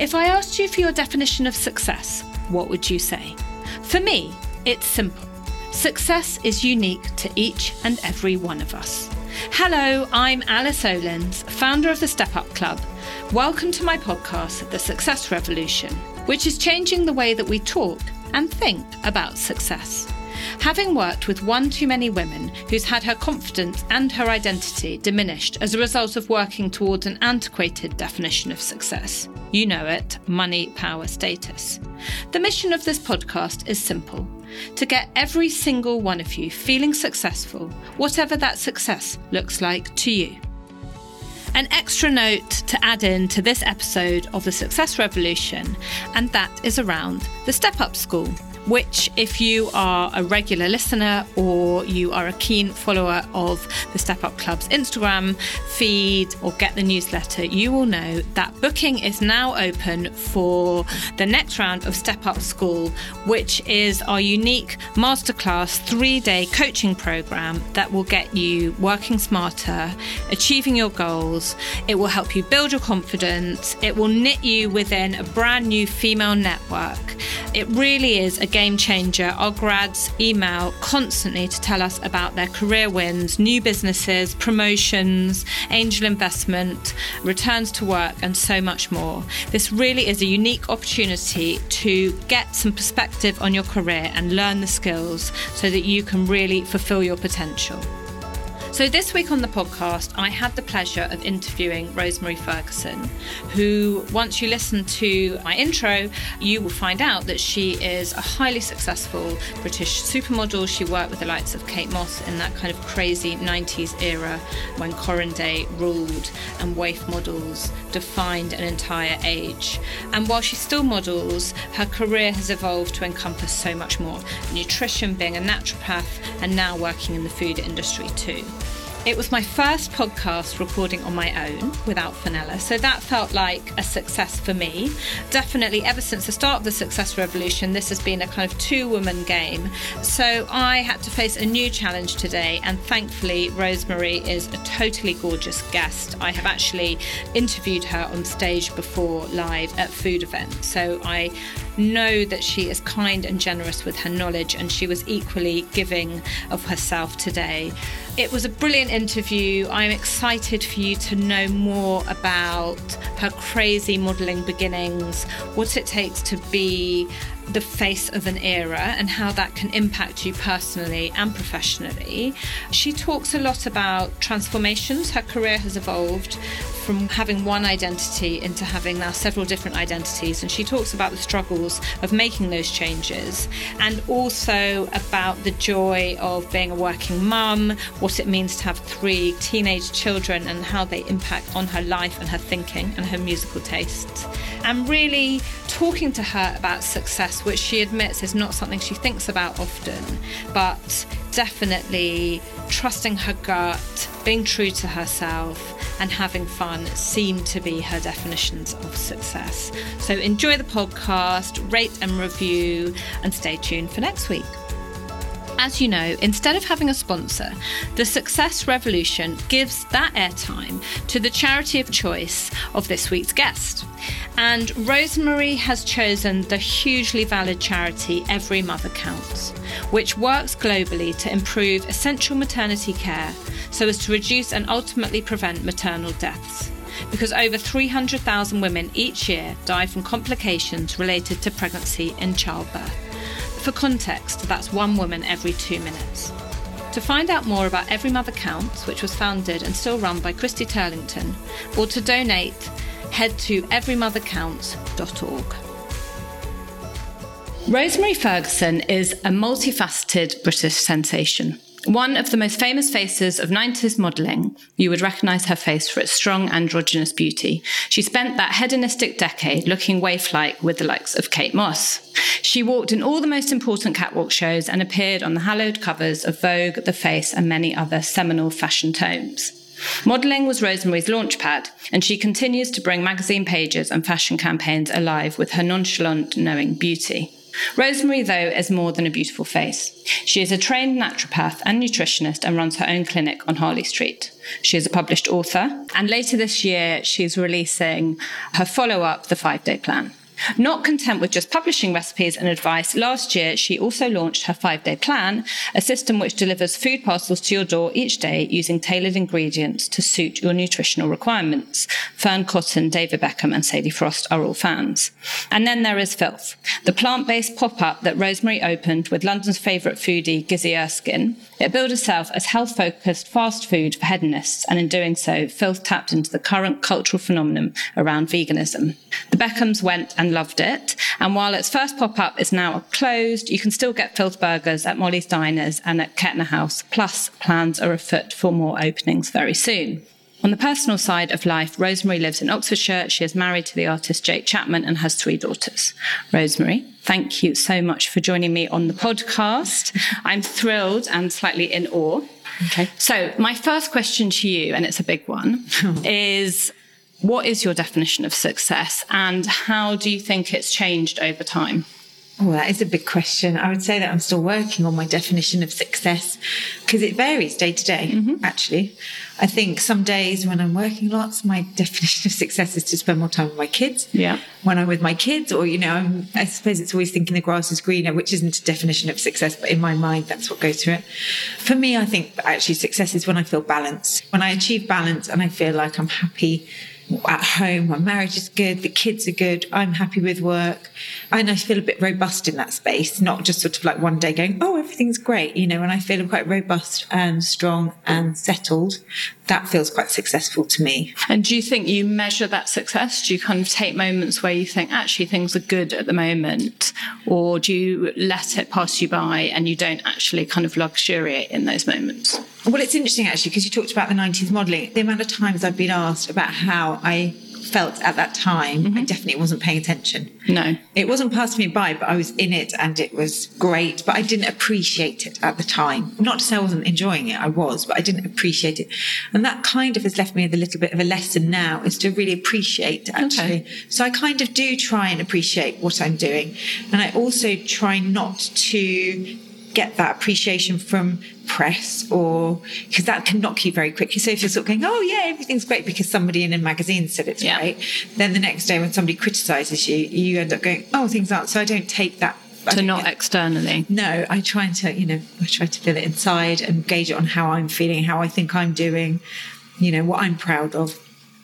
If I asked you for your definition of success, what would you say? For me, it's simple. Success is unique to each and every one of us. Hello, I'm Alice Olins, founder of the Step Up Club. Welcome to my podcast, The Success Revolution, which is changing the way that we talk and think about success. Having worked with one too many women who's had her confidence and her identity diminished as a result of working towards an antiquated definition of success, you know it money, power, status. The mission of this podcast is simple to get every single one of you feeling successful, whatever that success looks like to you. An extra note to add in to this episode of the Success Revolution, and that is around the Step Up School which, if you are a regular listener or you are a keen follower of the Step Up Club's Instagram feed or get the newsletter, you will know that booking is now open for the next round of Step Up School, which is our unique masterclass three day coaching program that will get you working smarter, achieving your goals. It will help you build your confidence. It will knit you within a brand new female network. It really is a game changer. Our grads email constantly to tell us about their career wins, new businesses, promotions, angel investment, returns to work, and so much more. This really is a unique opportunity to get some perspective on your career and learn the skills so that you can really fulfill your potential. So, this week on the podcast, I had the pleasure of interviewing Rosemary Ferguson, who, once you listen to my intro, you will find out that she is a highly successful British supermodel. She worked with the likes of Kate Moss in that kind of crazy 90s era when Corinne Day ruled and waif models defined an entire age. And while she still models, her career has evolved to encompass so much more nutrition, being a naturopath, and now working in the food industry too. It was my first podcast recording on my own without Phanella, so that felt like a success for me. Definitely, ever since the start of the Success Revolution, this has been a kind of two woman game. So I had to face a new challenge today, and thankfully, Rosemary is a totally gorgeous guest. I have actually interviewed her on stage before live at food events, so I know that she is kind and generous with her knowledge, and she was equally giving of herself today. It was a brilliant interview. I'm excited for you to know more about her crazy modelling beginnings, what it takes to be the face of an era and how that can impact you personally and professionally. She talks a lot about transformations. Her career has evolved from having one identity into having now several different identities. And she talks about the struggles of making those changes and also about the joy of being a working mum, what it means to have three teenage children and how they impact on her life and her thinking and her musical tastes. And really talking to her about success, which she admits is not something she thinks about often, but definitely trusting her gut, being true to herself, and having fun seem to be her definitions of success. So enjoy the podcast, rate and review, and stay tuned for next week. As you know, instead of having a sponsor, the Success Revolution gives that airtime to the charity of choice of this week's guest. And Rosemary has chosen the hugely valid charity Every Mother Counts, which works globally to improve essential maternity care so as to reduce and ultimately prevent maternal deaths. Because over 300,000 women each year die from complications related to pregnancy and childbirth. For context, that's one woman every two minutes. To find out more about Every Mother Counts, which was founded and still run by Christy Turlington, or to donate, head to everymothercounts.org. Rosemary Ferguson is a multifaceted British sensation. One of the most famous faces of 90s modelling, you would recognise her face for its strong androgynous beauty. She spent that hedonistic decade looking waif-like with the likes of Kate Moss. She walked in all the most important catwalk shows and appeared on the hallowed covers of Vogue, The Face, and many other seminal fashion tomes. Modelling was Rosemary's launchpad, and she continues to bring magazine pages and fashion campaigns alive with her nonchalant, knowing beauty. Rosemary, though, is more than a beautiful face. She is a trained naturopath and nutritionist and runs her own clinic on Harley Street. She is a published author, and later this year, she's releasing her follow up, The Five Day Plan. Not content with just publishing recipes and advice, last year she also launched her five day plan, a system which delivers food parcels to your door each day using tailored ingredients to suit your nutritional requirements. Fearne Cotton, David Beckham, and Sadie Frost are all fans. And then there is Filth, the plant based pop up that Rosemary opened with London's favourite foodie, Gizzy Erskine. It billed itself as health focused fast food for hedonists, and in doing so, Filth tapped into the current cultural phenomenon around veganism. The Beckhams went and loved it. And while its first pop up is now closed, you can still get Filth Burgers at Molly's Diners and at Kettner House. Plus, plans are afoot for more openings very soon. On the personal side of life, Rosemary lives in Oxfordshire. She is married to the artist Jake Chapman and has three daughters. Rosemary, thank you so much for joining me on the podcast. I'm thrilled and slightly in awe. Okay. So, my first question to you, and it's a big one, is what is your definition of success and how do you think it's changed over time? Oh, that is a big question. I would say that I'm still working on my definition of success because it varies day to day, mm-hmm. actually. I think some days when I'm working lots, my definition of success is to spend more time with my kids. Yeah. When I'm with my kids, or, you know, I'm, i suppose it's always thinking the grass is greener, which isn't a definition of success, but in my mind, that's what goes through it. For me, I think actually success is when I feel balanced, when I achieve balance and I feel like I'm happy at home, my marriage is good, the kids are good, I'm happy with work. And I feel a bit robust in that space, not just sort of like one day going, oh, everything's great, you know, and I feel quite robust and strong and settled. That feels quite successful to me. And do you think you measure that success? Do you kind of take moments where you think, actually, things are good at the moment? Or do you let it pass you by and you don't actually kind of luxuriate in those moments? Well, it's interesting actually, because you talked about the 90s modelling. The amount of times I've been asked about how I felt at that time, mm-hmm. I definitely wasn't paying attention. No. It wasn't passing me by, but I was in it and it was great, but I didn't appreciate it at the time. Not to say I wasn't enjoying it, I was, but I didn't appreciate it. And that kind of has left me with a little bit of a lesson now is to really appreciate actually. Okay. So I kind of do try and appreciate what I'm doing. And I also try not to get that appreciation from press or because that can knock you very quickly. So if you're sort of going, oh yeah, everything's great because somebody in a magazine said it's yeah. great, then the next day when somebody criticizes you, you end up going, oh, things aren't. So I don't take that. To not externally. No, I try to, you know, I try to feel it inside and gauge it on how I'm feeling, how I think I'm doing, you know, what I'm proud of.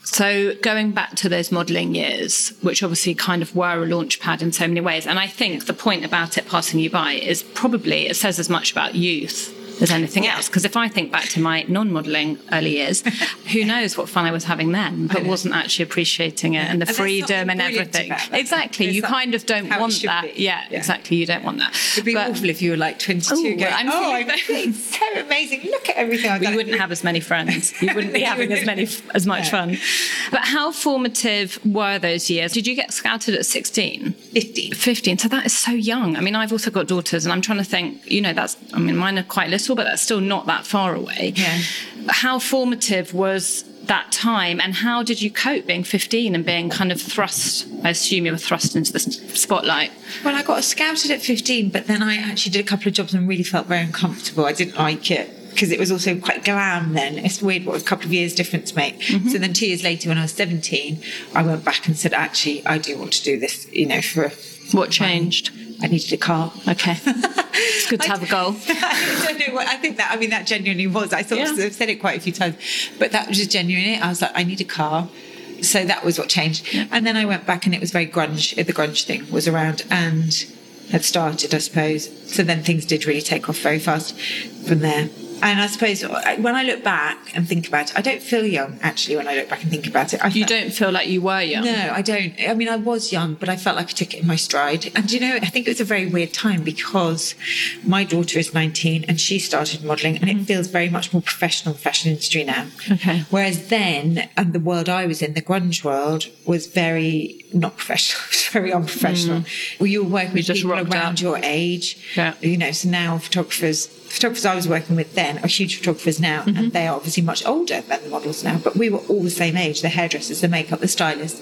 So going back to those modelling years, which obviously kind of were a launch pad in so many ways, and I think the point about it passing you by is probably it says as much about youth as anything else. Because if I think back to my non modelling early years, who knows what fun I was having then, but wasn't actually appreciating it and the and freedom and everything. Exactly. you kind of don't want that. Yeah, yeah, exactly. You don't want that. It'd be but, awful if you were like 22 ooh, going, I'm oh, I'm so amazing. Look at everything I've done. Wouldn't have as many friends. You wouldn't be having as many, as much fun. But how formative were those years? Did you get scouted at 16? 15. 15. So that is so young. I mean, I've also got daughters and I'm trying to think, you know, that's, I mean, mine are quite little but that's still not that far away. Yeah. How formative was that time and how did you cope being 15 and being kind of thrust i assume you were thrust into the spotlight well i got scouted at 15 but then i actually did a couple of jobs and really felt very uncomfortable i didn't like it because it was also quite glam then it's weird what a couple of years difference make mm-hmm. so then two years later when i was 17 i went back and said actually i do want to do this you know for what changed I needed a car. Okay. it's good to have a goal. I don't know what I think that I mean that genuinely was. I sort yeah. of said it quite a few times. But that was just genuinely I was like, I need a car. So that was what changed. Yeah. And then I went back and it was very grunge. The grunge thing was around and had started, I suppose. So then things did really take off very fast from there and I suppose uh, when I look back and think about it, I don't feel young actually when I look back and think about it. I you don't feel like you were young? No, I don't. I mean, I was young, but I felt like I took it in my stride. And you know, I think it was a very weird time because my daughter is 19 and she started modelling and mm-hmm. it feels very much more professional fashion industry now. Okay. Whereas then, and the world I was in, the grunge world, was very not professional, it was very unprofessional. Mm. Well, you were working with people around out. your age. Yeah. You know, so now photographers photographers I was working with then are huge photographers now, mm-hmm. and they are obviously much older than the models now. But we were all the same age: the hairdressers, the makeup, the stylists,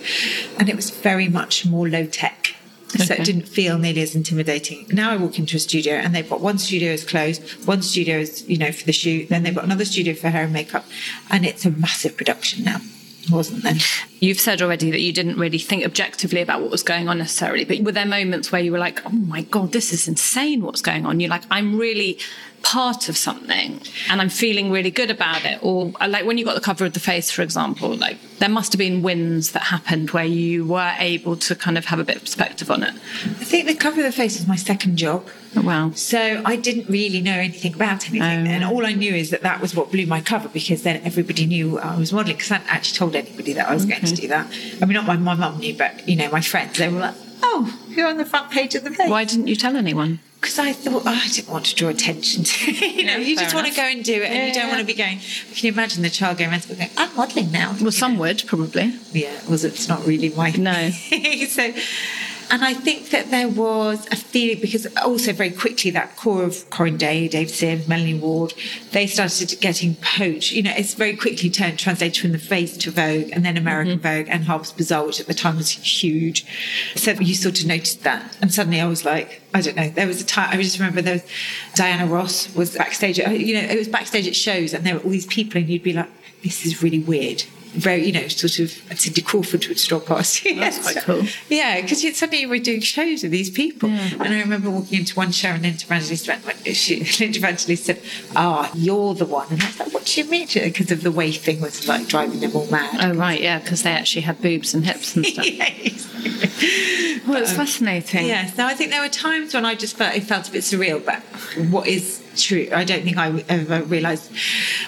and it was very much more low tech. So Okay. it didn't feel nearly as intimidating. Now I walk into a studio and they've got one studio is closed, one studio is, you know, for the shoot, then they've got another studio for hair and makeup. And it's a massive production now. It wasn't then. You've said already that you didn't really think objectively about what was going on necessarily, but were there moments where you were like, oh my God, this is insane what's going on? You're like, I'm really part of something and I'm feeling really good about it. Or uh, like when you got the cover of the face, for example, like there must have been wins that happened where you were able to kind of have a bit of perspective on it. I think the cover of the face was my second job. Oh, wow. So I didn't really know anything about anything. Oh. And all I knew is that that was what blew my cover because then everybody knew I was modelling because I hadn't actually told anybody that I was going to do that. I mean, not my, my mum knew, but, you know, my friends, they were like, oh, you're on the front page of the page. Why didn't you tell anyone? Because I thought, oh, I didn't want to draw attention to You know, Yeah, you just want to go and do it and Yeah, you don't yeah. want to be going, can you imagine the child going around to going, I'm modelling now. Well, some would probably. Yeah, was it's not really my No. so and I think that there was a feeling because also very quickly that core of Corinne Day, Dave Sims, Melanie Ward, they started getting poached. You know, it's very quickly turned translated from the face to Vogue and then American mm-hmm. Vogue and Harper's Bazaar, which at the time was huge. So you sort of noticed that. And suddenly I was like, I don't know, there was a time I just remember there was Diana Ross was backstage at, you know, it was backstage at shows and there were all these people and you'd be like, this is really weird. Very, you know, sort of, Cindy Crawford would stroll past you. That's quite cool. Yeah, because suddenly we were doing shows with these people. And I remember walking into one show and Linda Evangelista went, she, Linda Evangelista said, Ah, you're the one. And I was like, What do you mean? Because of the way thing was like driving them all mad. Oh, right. Yeah. Because they actually had boobs and hips and stuff. yeah, exactly. Well, it's fascinating. Yes. Now I think there were times when I just felt it felt a bit surreal, but what is true? I don't think I ever realised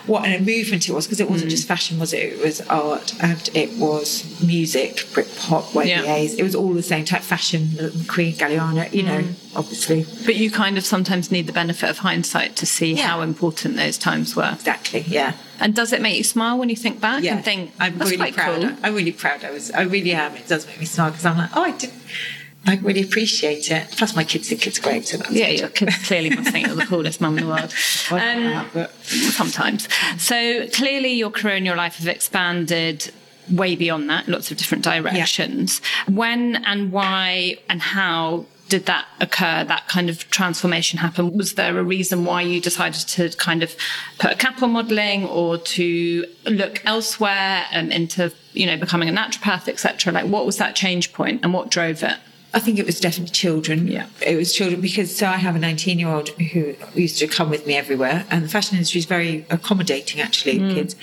what a movement it was because it Mm. wasn't just fashion, was it? It was art and it was music, Britpop, Yeah. YBAs. It was all the same type fashion, Queen Galliano, you know, Mm. Obviously. But you kind of sometimes need the benefit of hindsight to see Yeah. how important those times were. Exactly. Yeah. And does it make you smile when you think back Yeah. and think, I'm that's really quite proud. cool? I'm really proud. I was. I really am. It does make me smile because I'm like, oh, I didn't. I really appreciate it. Plus, my kids think it's great. So Yeah, your kids clearly must think you're the coolest mum in the world. Um, yeah, but- sometimes. So clearly, your career and your life have expanded way beyond that, lots of different directions. When and why and how did that occur? That kind of transformation happen? Was there a reason why you decided to kind of put a cap on modelling, or to look elsewhere and into you know becoming a naturopath, etc.? Like, what was that change point, and what drove it? I think it was definitely children. Yeah. It was children because so I have a 19 year old who used to come with me everywhere, and the fashion industry is very accommodating, actually, Mm. kids.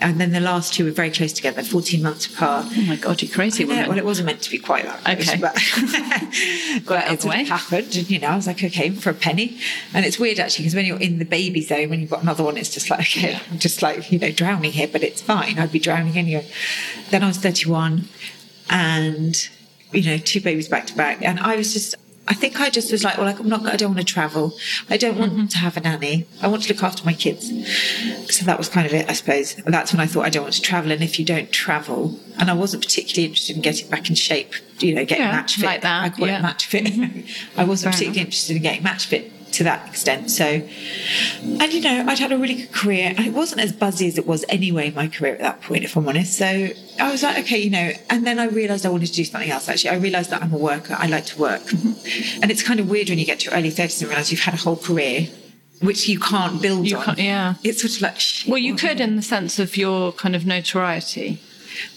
And then the last two were very close together, 14 months apart. Oh my god, you're crazy Yeah, woman! well, it wasn't meant to be quite that close, Okay. but, but out it sort of happened. And, you know, I was like, okay, for a penny. And it's weird, actually, because when you're in the baby zone, when you've got another one, it's just like, okay, I'm just like, you know, drowning here, but it's fine. I'd be drowning anyway. Then I was 31 and, you know, two babies back to back. And I was just, I think I just was like, well, like, I'm not, I don't want to travel. I don't want mm-hmm. to have a nanny. I want to look after my kids. So that was kind of it, I suppose. And that's when I thought I don't want to travel. And if you don't travel, and I wasn't particularly interested in getting back in shape, you know, getting Yeah, match fit. like that, I call yeah. it match fit. Mm-hmm. I wasn't Fair particularly interested in getting match fit to that extent. So, and you know, I'd had a really good career. It wasn't as buzzy as it was anyway, my career at that point, if I'm honest. So I was like, okay, you know, and then I realized I wanted to do something else. Actually, I realized that I'm a worker. I like to work. Mm-hmm. And it's kind of weird when you get to your early 30s and realize you've had a whole career which you can't build You on. can't- yeah. It's sort of like, Well, you could in the sense of your kind of notoriety.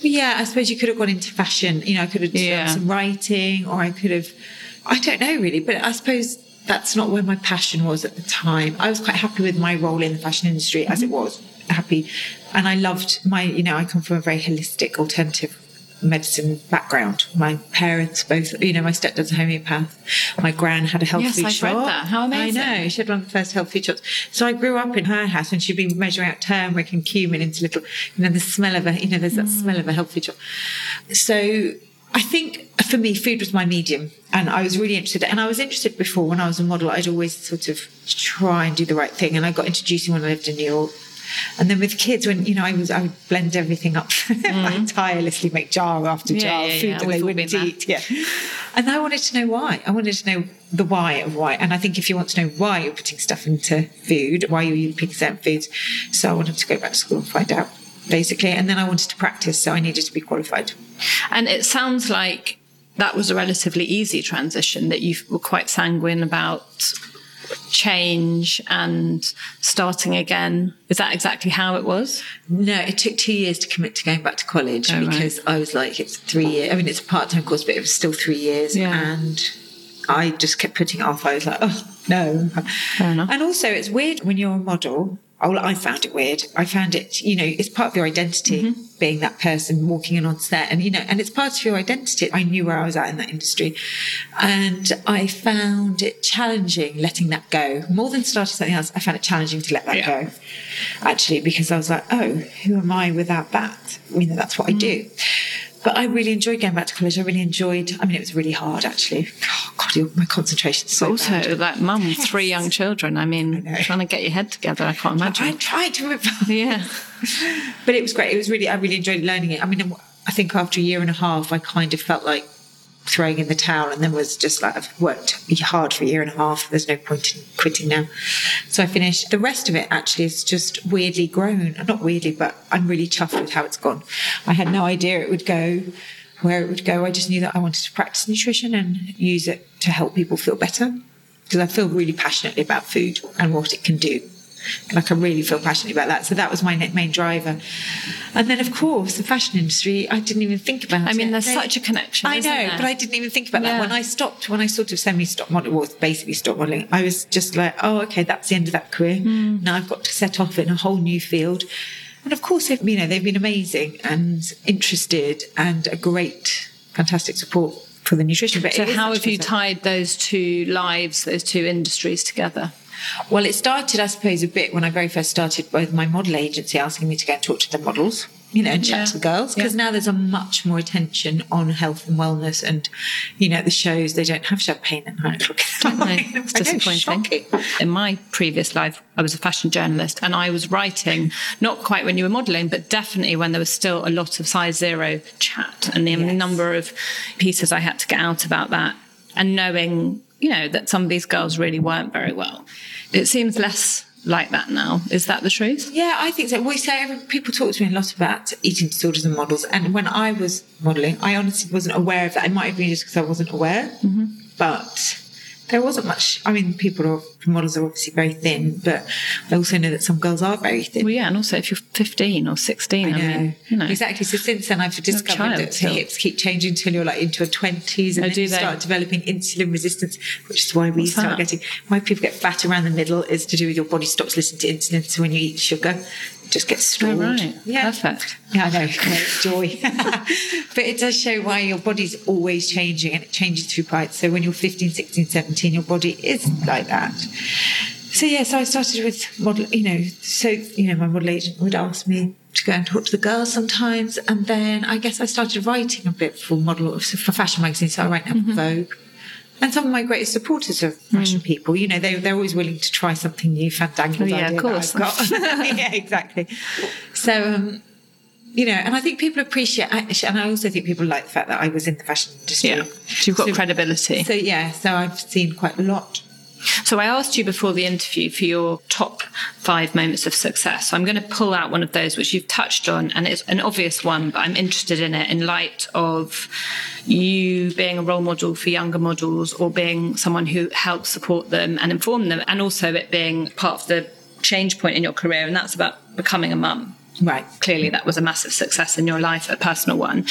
Well, yeah, I suppose you could have gone into fashion. You know, I could have Yeah. done some writing, or I could have, I don't know really, but I suppose that's not where my passion was at the time. I was quite happy with my role in the fashion industry as it mm-hmm. was, happy, and I loved my. You know, I come from a very holistic, alternative medicine background. My parents both, you know, my stepdad's a homeopath. My gran had a health Yes, food I've read shop. that. How amazing. I know. She had one of the first health food shops. So I grew up in her house and she'd be measuring out turmeric and cumin into little, you know, the smell of a, you know, there's that mm. smell of a health food shop. So I think for me, food was my medium and I was really interested. And I was interested before when I was a model, I'd always sort of try and do the right thing. And I got into juicing when I lived in New York. And then with kids, when you know, I was, I would blend everything up, like tirelessly make jar after Mm. Yeah, jar yeah, of food yeah. that We've they wouldn't eat. Yeah, and I wanted to know why. I wanted to know the why of why. And I think if you want to know why you're putting stuff into food, why you're picking certain foods, so I wanted to go back to school and find out, basically. And then I wanted to practice, so I needed to be qualified. And it sounds like that was a relatively easy transition, that you were quite sanguine about change and starting again. Is that exactly how it was? No, it took two years to commit to going back to college Oh, right. because I was like, it's three years. I mean, it's a part time course, but it was still three years. Yeah. And I just kept putting it off. I was like, oh, no. Fair enough. And also, it's weird when you're a model. Oh, I found it weird. I found it, you know, it's part of your identity Mm-hmm. being that person walking in on set, and you know, and it's part of your identity. I knew where I was at in that industry, and I found it challenging letting that go more than starting something else. I found it challenging to let that Yeah. go, actually, because I was like, oh, who am I without that? You know, that's what I do. But I really enjoyed going back to college. I really enjoyed. I mean, it was really hard actually. Oh God, my concentration's so also, bad. like mum, three young children. I mean, know. trying to get your head together, I can't imagine. I tried to. Yeah. but it was great. It was really, I really enjoyed learning it. I mean, I think after a year and a half, I kind of felt like throwing in the towel and then was just like, I've worked hard for a year and a half. There's no point in quitting now. So I finished. The rest of it actually is just weirdly grown. Not weirdly, but I'm really chuffed with how it's gone. I had no idea it would go where it would go. I just knew that I wanted to practice nutrition and use it to help people feel better because I feel really passionately about food and what it can do. Like I really feel passionately about that. So that was my main driver. And then, of course, the fashion industry, I didn't even think about it. I it. mean, there's They- such a connection. I know, there? but I didn't even think about Yeah. that. When I stopped, when I sort of semi stopped modeling, well, basically stopped modeling, I was just like, oh, okay, that's the end of that career. Hmm. Now I've got to set off in a whole new field. And of course, they've, you know, they've been amazing and interested and a great, fantastic support for the nutrition. But So, how have you tied those two lives, those two industries together? Well, it started, I suppose, a bit when I very first started with my model agency asking me to go and talk to the models, you know, and chat Yeah. to the girls. Because now there's a much more attention on health and wellness. And, you know, at the shows, they don't have champagne at nine o'clock. in the morning. It's disappointing. In my previous life, I was a fashion journalist and I was writing, not quite when you were modelling, but definitely when there was still a lot of size zero chat and the Yes. number of pieces I had to get out about that. And knowing, you know, that some of these girls really weren't very well. It seems less like that now. Is that the truth? Yeah, I think so. We say people talk to me a lot about eating disorders and models, and when I was modelling, I honestly wasn't aware of that. It might have been just because I wasn't aware, Mm-hmm. but there wasn't much. I mean, people are models are obviously very thin, but I also know that some girls are very thin. Well, yeah. And also, if you're 15 or 16, I, I mean, you know. Exactly. So since then, I've discovered that still. hips keep changing until you're like into your twenties, oh, and Oh, then you they? start developing insulin resistance, which is why we What's start that? getting why people get fat around the middle is to do with your body stops listening to insulin. So when you eat sugar, just gets stored. Oh, right. Yeah. Perfect. Yeah, I know. Joy. but it does show why your body's always changing and it changes through bites. So when you're 15, 16, 17, your body is like that. So yeah, so I started with model, you know, so, you know, my model agent would ask me to go and talk to the girls sometimes. And then I guess I started writing a bit for model, for fashion magazines. So I write now Mm-hmm. for Vogue. And some of my greatest supporters are fashion people. You know, they, they're always willing to try something new, fandangled Oh, yeah, idea of course. that I've got. yeah, exactly. So, um, you know, and I think people appreciate, and I also think people like the fact that I was in the fashion industry. Yeah. So you've got credibility. So yeah, so I've seen quite a lot. So I asked you before the interview for your top five moments of success. So I'm going to pull out one of those which you've touched on, and it's an obvious one, but I'm interested in it in light of you being a role model for younger models or being someone who helps support them and inform them, and also it being part of the change point in your career, and that's about becoming a mum. Right. Clearly, that was a massive success in your life, a personal one.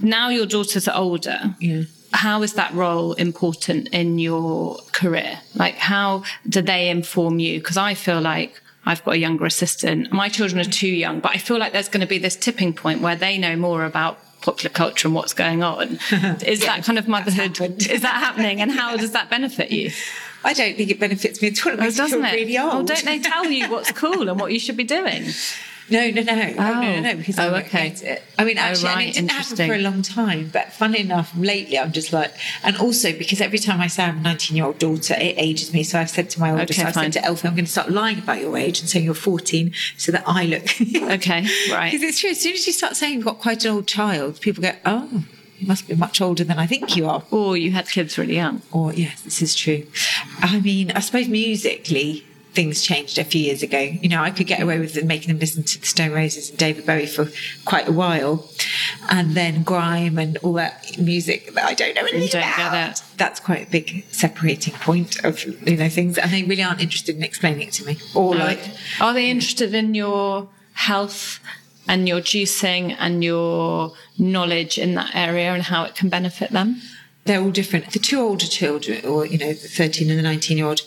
Now your daughters are older. Yeah. How is that role important in your career? Like, how do they inform you? Because I feel like I've got a younger assistant. My children are too young, but I feel like there's going to be this tipping point where they know more about popular culture and what's going on. Is that kind of motherhood? Is that happening? And how does that benefit you? I don't think it benefits me at all. It Oh, doesn't it? really. Oh, don't they tell you what's cool and what you should be doing? No, no, no. Oh, no, no, Oh. no, because Oh, I okay. get it. I mean, Oh, actually, and right, it didn't happen for a long time. But funny enough, lately I'm just like, and also because every time I say I'm a 19 year old daughter, it ages me. So I've said to my oldest, Okay, I've fine. said to Elfie, I'm going to start lying about your age and saying you're 14 so that I look. Okay, right. Because it's true. As soon as you start saying you've got quite an old child, people go, oh, you must be much older than I think you are. Or you had kids really young. Or yes, this is true. I mean, I suppose musically, things changed a few years ago. You know, I could get away with making them listen to the Stone Roses and David Bowie for quite a while, and then grime and all that music that I don't know anything You don't about. get that. That's quite a big separating point of you know things, and they really aren't interested in explaining it to me. Or like, Are they interested in your health and your juicing and your knowledge in that area and how it can benefit them? they're all different. The two older children, or you know, the thirteen and the nineteen-year-old,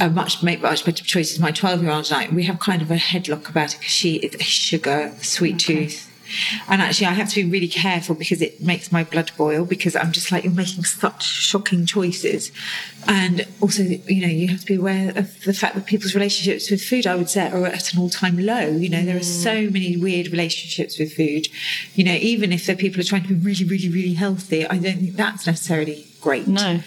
are much make much better choices. My twelve-year-old and I, we have kind of a headlock about it because she is a sugar, sweet tooth. And actually, I have to be really careful because it makes my blood boil because I'm just like, you're making such shocking choices. And also, you know, you have to be aware of the fact that people's relationships with food, I would say, are at an all time low. You know, there are so mm. many weird relationships with food. You know, even if the people are trying to be really, really, really healthy, I don't think that's necessarily great. No.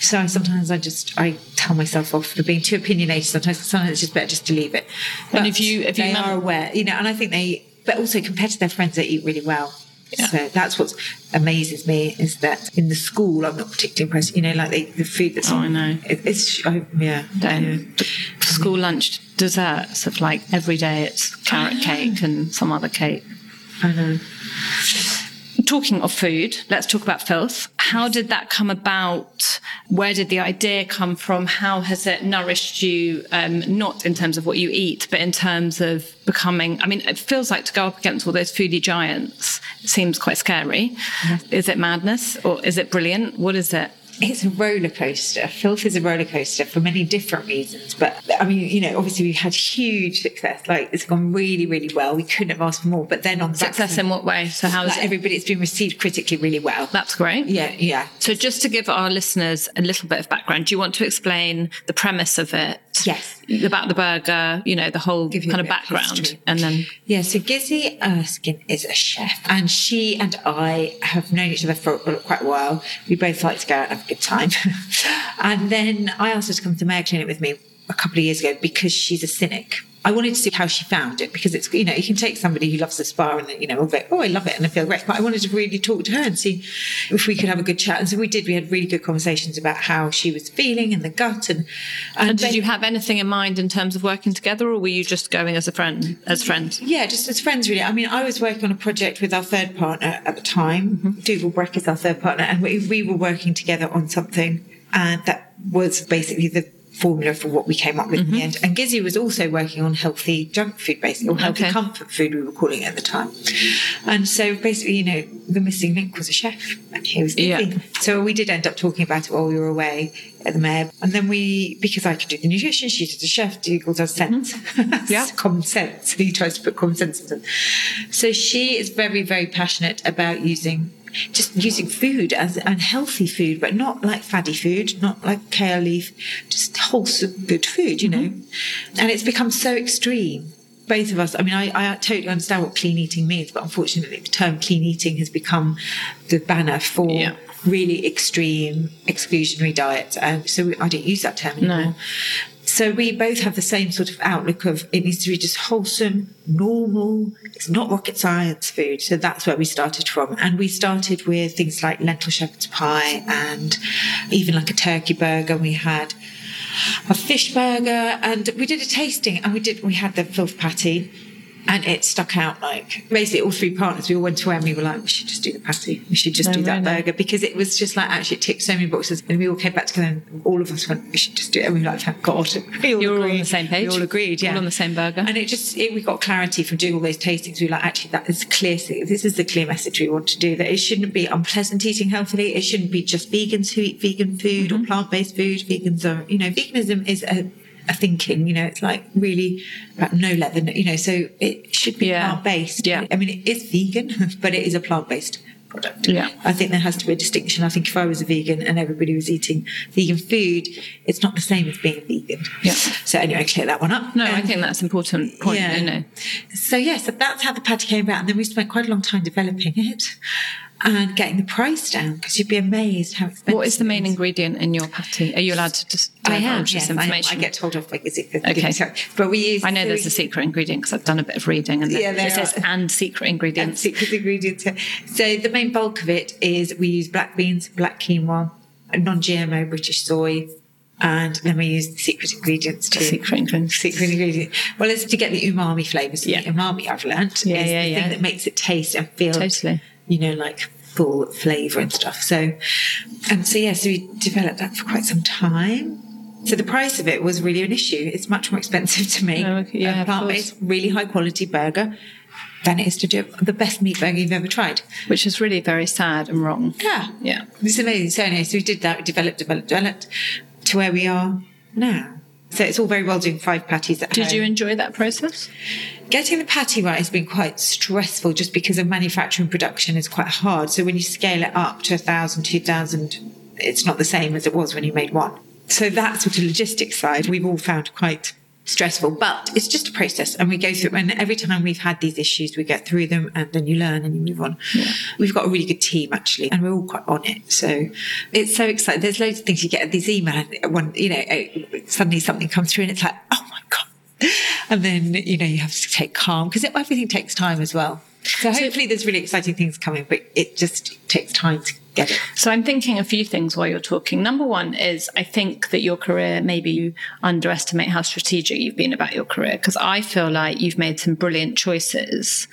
So I, sometimes I just I tell myself off for being too opinionated. Sometimes sometimes it's just better just to leave it. And But if you- if you they are aware, you know, and I think they, but also compared to their friends, they eat really well. Yeah. So that's what amazes me is that in the school I'm not particularly impressed. You know, like they, the food that's Oh, I know. it, it's I, yeah. Then school lunch desserts of like every day it's carrot cake and some other cake. I know. Talking of food, let's talk about filth. How did that come about? Where did the idea come from? How has it nourished you? Um, not in terms of what you eat, but in terms of becoming. I mean, it feels like to go up against all those foodie giants. It seems quite scary. Is it madness or is it brilliant? What is it? It's a roller coaster. Filth is a roller coaster for many different reasons. But I mean, you know, obviously we've had huge success. Like it's gone really, really well. We couldn't have asked for more. But then on the Success in what way? So how like it? everybody, it's been received critically really well. That's great. Yeah, yeah. So, just to give our listeners a little bit of background, do you want to explain the premise of it? Yes. About the burger, you know, the whole Give kind of background. history. And then, Yeah, so Gizzy Erskine is a chef, and she and I have known each other for quite a while. We both like to go out and have a good time. and then I asked her to come to the Mayr Clinic with me a couple of years ago because she's a cynic. I wanted to see how she found it because it's, you know, you can take somebody who loves the spa and, you know, will go, oh, I love it and I feel great. But I wanted to really talk to her and see if we could have a good chat. And so we did. We had really good conversations about how she was feeling in the gut. And, and did then- you have anything in mind in terms of working together, or were you just going as a friend, as friends? Yeah, just as friends, really. I mean, I was working on a project with our third partner at the time. Mm-hmm. Dougal Breck is our third partner, and we, we were working together on something, and that was basically the formula for what we came up with in the mm-hmm. end. And Gizzy was also working on healthy junk food, basically, or healthy Okay. comfort food, we were calling it at the time. And so basically, you know, the missing link was a chef, and he was Yeah. So we did end up talking about it while we were away at the Mayr. And then we, because I could do the nutrition, she did the chef, Dougal does sense. Mm-hmm. Yeah. common sense. He tries to put common sense into it. So she is very, very passionate about using just using food as and healthy food, but not like fatty food, not like kale leaf, just wholesome, good food, you know. Mm-hmm. And it's become so extreme. Both of us, I mean, I, I totally understand what clean eating means, but unfortunately, the term clean eating has become the banner for Yeah. really extreme exclusionary diets. And so I don't use that term anymore. No. So we both have the same sort of outlook of it needs to be just wholesome, normal. It's not rocket science food. So that's where we started from. And we started with things like lentil shepherd's pie and even like a turkey burger. We had a fish burger and we did a tasting and we did, we had the filth patty and it stuck out like basically all three partners we all went away and we were like we should just do the patty. We should just No, do that really? burger. Because it was just like actually it ticked so many boxes. And we all came back together and all of us went we should just do it. And we were like thank God. We all You were all on the same page? we all agreed yeah All on the same burger? and it just it, we got clarity from doing all those tastings. We were like actually that is clear this is the clear message we want to do that it shouldn't be unpleasant eating healthily. It shouldn't be just vegans who eat vegan food Mm-hmm. or plant-based food. Vegans are you know veganism is a a thinking, you know, it's like really about no leather, you know, so it should be Yeah. plant based. Yeah. I mean, it is vegan, but it is a plant based product. Yeah. I think there has to be a distinction. I think if I was a vegan and everybody was eating vegan food, it's not the same as being vegan. Yeah. So anyway, clear that one up. No, I Um, think that's an important point. yeah. You know, so yeah, so that's how the patty came about, and then we spent quite a long time developing it and getting the price down because you'd be amazed how expensive. what is the main ingredient in your patty? Are you allowed to just I am. divulge Yes, this I, am. information? I get told off by Gizzy for Okay. giving so- but we use. I know there's a secret ingredient because I've done a bit of reading, and Yeah, it says and secret ingredients. and secret ingredients. yeah. So the main bulk of it is we use black beans, black quinoa, non-GMO British soy, And then we use the secret ingredients too. Secret ingredients. Secret ingredient. Well, it's to get the umami flavors. Yeah. The umami I've learnt Yeah, is yeah, the yeah. thing that makes it taste and feel Totally. You know, like full flavor and stuff. So, and so, yeah, so we developed that for quite some time. So the price of it was really an issue. It's much more expensive to make Oh, okay. Yeah, a plant-based, really high quality burger than it is to do the best meat burger you've ever tried. Which is really very sad and wrong. Yeah. Yeah. It's amazing. So anyway, so we did that, we developed, developed, developed to where we are now. So it's all very well doing five patties at Did home. you enjoy that process? Getting the patty right has been quite stressful just because of manufacturing production is quite hard. So when you scale it up to a thousand, two thousand, it's not the same as it was when you made one. So that sort of logistics side we've all found quite stressful, but it's just a process and we go through and every time we've had these issues we get through them and then you learn and you move on. We've got a really good team actually and we're all quite on it. So it's so exciting. There's loads of things you get these emails when you know uh, suddenly something comes through and it's like, oh my God. And then, you know, you have to take calm because everything takes time as well. So hopefully there's really exciting things coming, but it just takes time to get it. So I'm thinking a few things while you're talking. Number one is I think that your career, maybe you underestimate how strategic you've been about your career because I feel like you've made some brilliant choices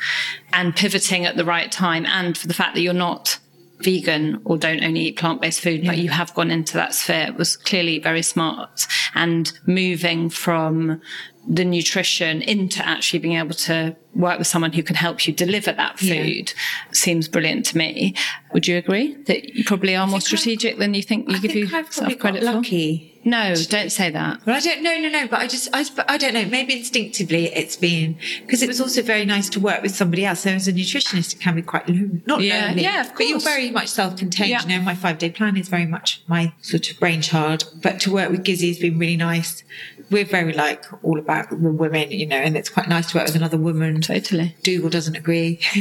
and pivoting at the right time and for the fact that you're not vegan or don't only eat plant-based food, but you have gone into that sphere was clearly very smart and moving from the nutrition into actually being able to work with someone who can help you deliver that food seems brilliant to me. Would you agree that you probably are more strategic than you think you I give think you I've probably credit got for? lucky. No, don't say that. Well, I don't know, no, no, but I just, I, I don't know. Maybe instinctively it's been because it was also very nice to work with somebody else. So as a nutritionist, it can be quite lonely, not Yeah, lonely, yeah, of but you're very much self-contained. Yeah. You know, my five-day plan is very much my sort of brainchild. But to work with Gizzy has been really nice. We're very like all about women, you know, and it's quite nice to work with another woman. Totally. Dougal doesn't agree.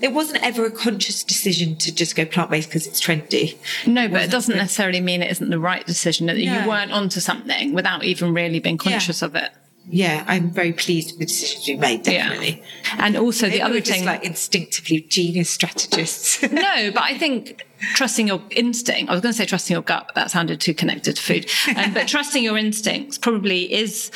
it wasn't ever a conscious decision to just go plant-based because it's trendy. No, but it doesn't necessarily mean it isn't the right decision, that No. you weren't onto something without even really being conscious of it. Yeah, I'm very pleased with the decisions we made, definitely. And also the other thing. like instinctively genius strategists. no, but I think trusting your instinct, I was going to say trusting your gut, but that sounded too connected to food. Um, but trusting your instincts probably is,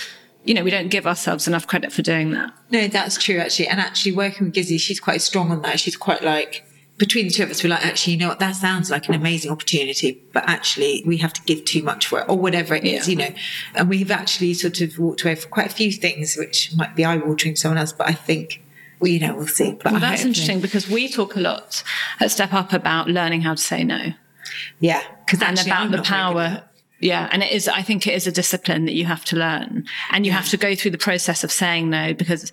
you know, we don't give ourselves enough credit for doing that. no, that's true actually. And actually working with Gizzy, she's quite strong on that. She's quite like between the two of us, we're like, actually, you know what, that sounds like an amazing opportunity, but actually we have to give too much for it or whatever it is, Yeah. you know. And we've actually sort of walked away from quite a few things which might be eye watering to someone else, but I think well, you know, we'll see. But Well, that's interesting because we talk a lot at Step Up about learning how to say no. Yeah. Because and about the power. Yeah, and it is. I think it is a discipline that you have to learn, and you have to go through the process of saying no because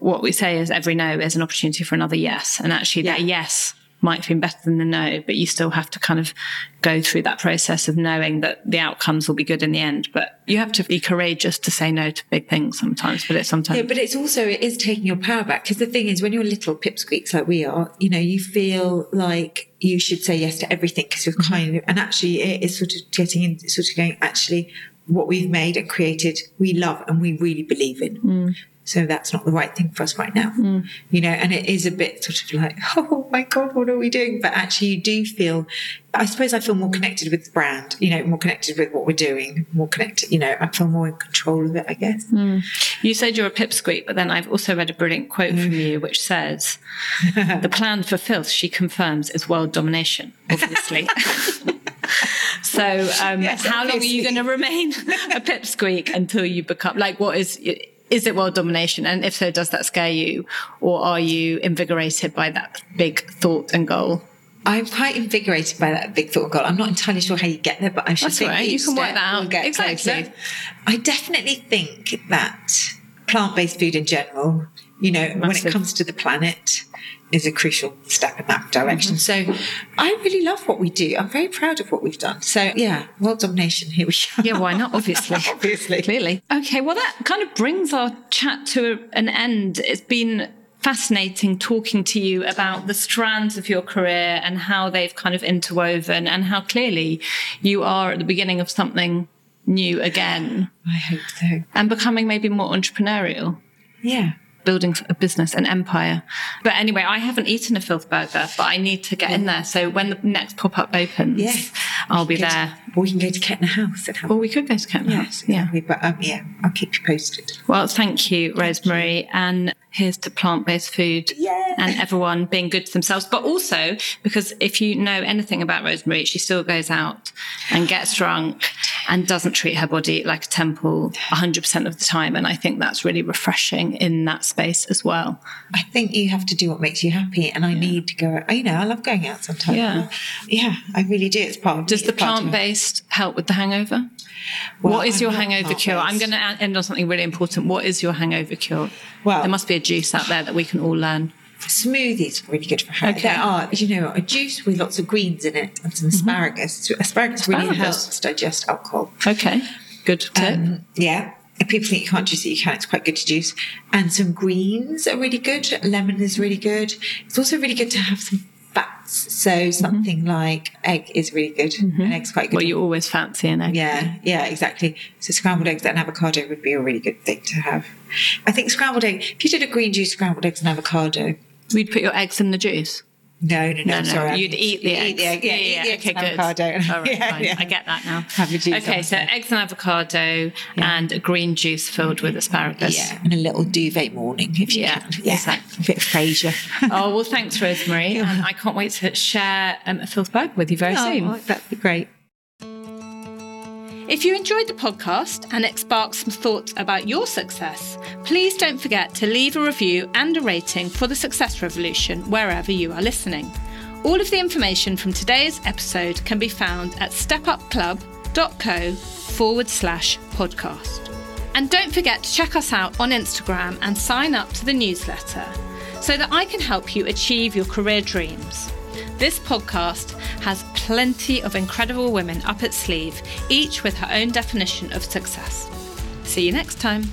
what we say is every no is an opportunity for another yes, and actually that yes might feel better than the no, but you still have to kind of go through that process of knowing that the outcomes will be good in the end. But you have to be courageous to say no to big things sometimes. But it's sometimes Yeah, but it's also it is taking your power back because the thing is, when you're little pipsqueaks like we are, you know, you feel like you should say yes to everything because you're kind of, and actually, it is sort of getting in, sort of going. Actually, what we've made and created, we love and we really believe in. Mm. So that's not the right thing for us right now, hmm. you know. And it is a bit sort of like, oh my god, what are we doing? But actually, you do feel. I suppose I feel more connected with the brand, you know, more connected with what we're doing, more connected. You know, I feel more in control of it. I guess. Hmm. You said you're a pipsqueak, but then I've also read a brilliant quote from mm. you which says, The plan for filth, she confirms, is world domination, obviously. so, um, Yes, how long are you going to remain a pipsqueak until you become, like, what is, is it world domination? And if so, does that scare you? Or are you invigorated by that big thought and goal? I'm quite invigorated by that big thought and goal. I'm not entirely sure how you get there, but I should That's think right. You can work that out. Exactly. closer. I definitely think that plant-based food in general, you know, when it comes to the planet, is a crucial step in that direction. Mm-hmm. So I really love what we do. I'm very proud of what we've done. So yeah, world domination. Here we go. Yeah, why not? Obviously. Obviously. Clearly. Okay, well, that kind of brings our chat to an end. It's been fascinating talking to you about the strands of your career and how they've kind of interwoven and how clearly you are at the beginning of something new again I hope so. and becoming maybe more entrepreneurial. Yeah. building a business, an empire. But anyway, I haven't eaten a filth burger, but I need to get in there. So when the next pop up opens, Yeah. I'll be Go to- there. or we can go to Kettner House have. Well, we could go to Kent yes, House. Yeah. But um, yeah, I'll keep you posted. Well, thank you, Rosemary. And here's to plant based food Yeah. and everyone being good to themselves. But also, because if you know anything about Rosemary, she still goes out and gets drunk and doesn't treat her body like a temple 100% of the time. And I think that's really refreshing in that space as well. I think you have to do what makes you happy, and I need to go. You know, I love going out sometimes. Yeah. yeah, I really do. It's part of Does me. the It's part of plant based help with the hangover? Well, what is I'm your hangover cure? I'm going to end on something really important. What is your hangover cure? Well- there must be a juice out there that we can all learn. Smoothies are really good for her. Okay. There are, you know, a juice with lots of greens in it and some asparagus. Asparagus, really Mm-hmm. Asparagus. helps digest alcohol. Okay, good tip. Um, yeah. If people think you can't juice it, you can. It's quite good to juice. And some greens are really good. Lemon is really good. It's also really good to have some fats. So something like egg is really good. An egg's quite good. well, you always fancy an egg. Yeah, yeah, exactly. So scrambled eggs and avocado would be a really good thing to have. I think scrambled egg. If you did a green juice, scrambled eggs and avocado. We'd put your eggs in the juice. No, no, no. No, no, you'd eat the eggs. Eat the egg. Yeah, the eggs okay, good. avocado. All right, Yeah, fine. yeah. I get that now. Have your juice Okay, so there. eggs and avocado and a green juice filled with asparagus. Yeah, and a little duvet morning if you Yeah, can. Yeah, exactly. a bit Frasier. Oh well, thanks, Rosemary, and I can't wait to share um, a filth bag with you very soon. Oh, that'd be great. If you enjoyed the podcast and it sparked some thoughts about your success, please don't forget to leave a review and a rating for the Success Revolution wherever you are listening. All of the information from today's episode can be found at stepupclub.co forward slash podcast. And don't forget to check us out on Instagram and sign up to the newsletter so that I can help you achieve your career dreams. This podcast has plenty of incredible women up its sleeve, each with her own definition of success. See you next time.